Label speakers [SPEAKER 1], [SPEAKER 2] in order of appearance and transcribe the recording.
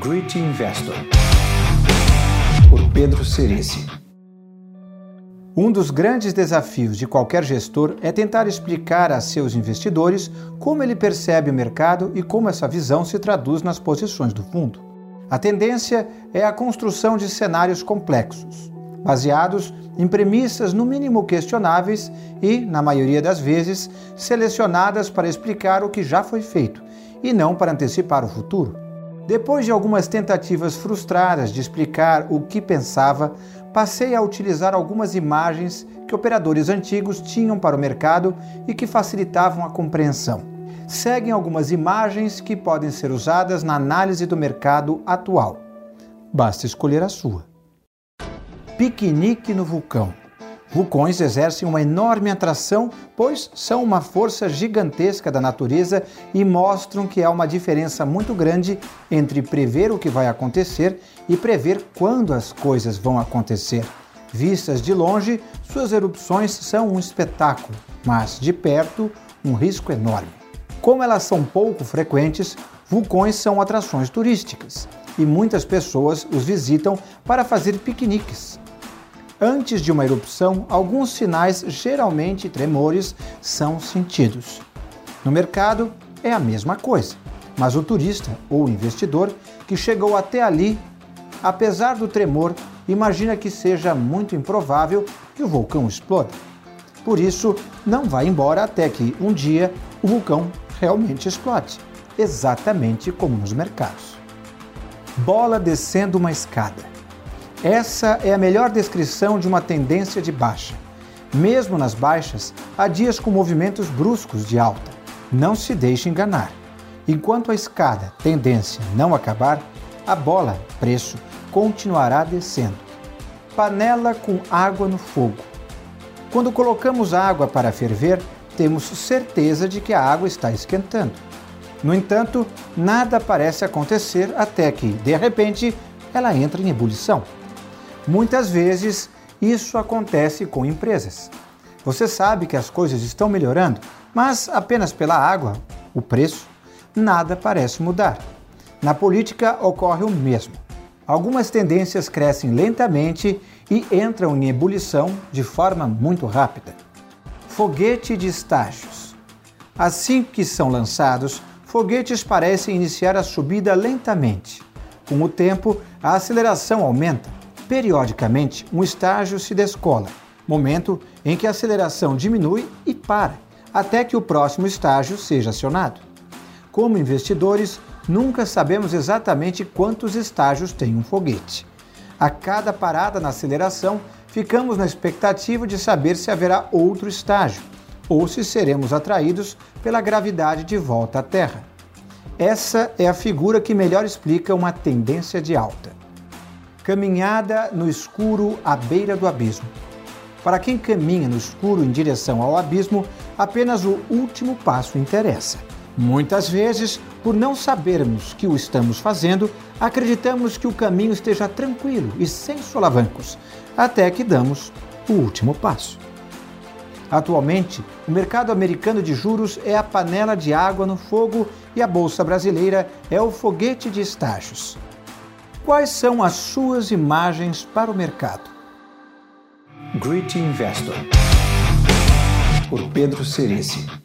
[SPEAKER 1] Great Investor, por Pedro Cerici. Um dos grandes desafios de qualquer gestor é tentar explicar a seus investidores como ele percebe o mercado e como essa visão se traduz nas posições do fundo. A tendência é a construção de cenários complexos, baseados em premissas no mínimo questionáveis e, na maioria das vezes, selecionadas para explicar o que já foi feito e não para antecipar o futuro. Depois de algumas tentativas frustradas de explicar o que pensava, passei a utilizar algumas imagens que operadores antigos tinham para o mercado e que facilitavam a compreensão. Seguem algumas imagens que podem ser usadas na análise do mercado atual. Basta escolher a sua. Piquenique no vulcão. Vulcões exercem uma enorme atração, pois são uma força gigantesca da natureza e mostram que há uma diferença muito grande entre prever o que vai acontecer e prever quando as coisas vão acontecer. Vistas de longe, suas erupções são um espetáculo, mas de perto, um risco enorme. Como elas são pouco frequentes, vulcões são atrações turísticas e muitas pessoas os visitam para fazer piqueniques. Antes de uma erupção, alguns sinais, geralmente tremores, são sentidos. No mercado é a mesma coisa, mas o turista ou investidor que chegou até ali, apesar do tremor, imagina que seja muito improvável que o vulcão exploda. Por isso, não vai embora até que um dia o vulcão realmente explode, exatamente como nos mercados. Bola descendo uma escada. Essa é a melhor descrição de uma tendência de baixa. Mesmo nas baixas, há dias com movimentos bruscos de alta. Não se deixe enganar. Enquanto a escada, tendência, não acabar, a bola, preço, continuará descendo. Panela com água no fogo. Quando colocamos água para ferver, temos certeza de que a água está esquentando. No entanto, nada parece acontecer até que, de repente, ela entra em ebulição. Muitas vezes isso acontece com empresas. Você sabe que as coisas estão melhorando, mas apenas pela água, o preço, nada parece mudar. Na política ocorre o mesmo. Algumas tendências crescem lentamente e entram em ebulição de forma muito rápida. Foguete de estágios. Assim que são lançados, foguetes parecem iniciar a subida lentamente. Com o tempo, a aceleração aumenta Periodicamente, um estágio se descola, momento em que a aceleração diminui e para, até que o próximo estágio seja acionado. Como investidores, nunca sabemos exatamente quantos estágios tem um foguete. A cada parada na aceleração, ficamos na expectativa de saber se haverá outro estágio ou se seremos atraídos pela gravidade de volta à Terra. Essa é a figura que melhor explica uma tendência de alta. Caminhada no escuro à beira do abismo. Para quem caminha no escuro em direção ao abismo, apenas o último passo interessa. Muitas vezes, por não sabermos que o estamos fazendo, acreditamos que o caminho esteja tranquilo e sem solavancos, até que damos o último passo. Atualmente, o mercado americano de juros é a panela de água no fogo e a bolsa brasileira é o foguete de estágios. Quais são as suas imagens para o mercado?
[SPEAKER 2] Great Investor, por Pedro Cerici.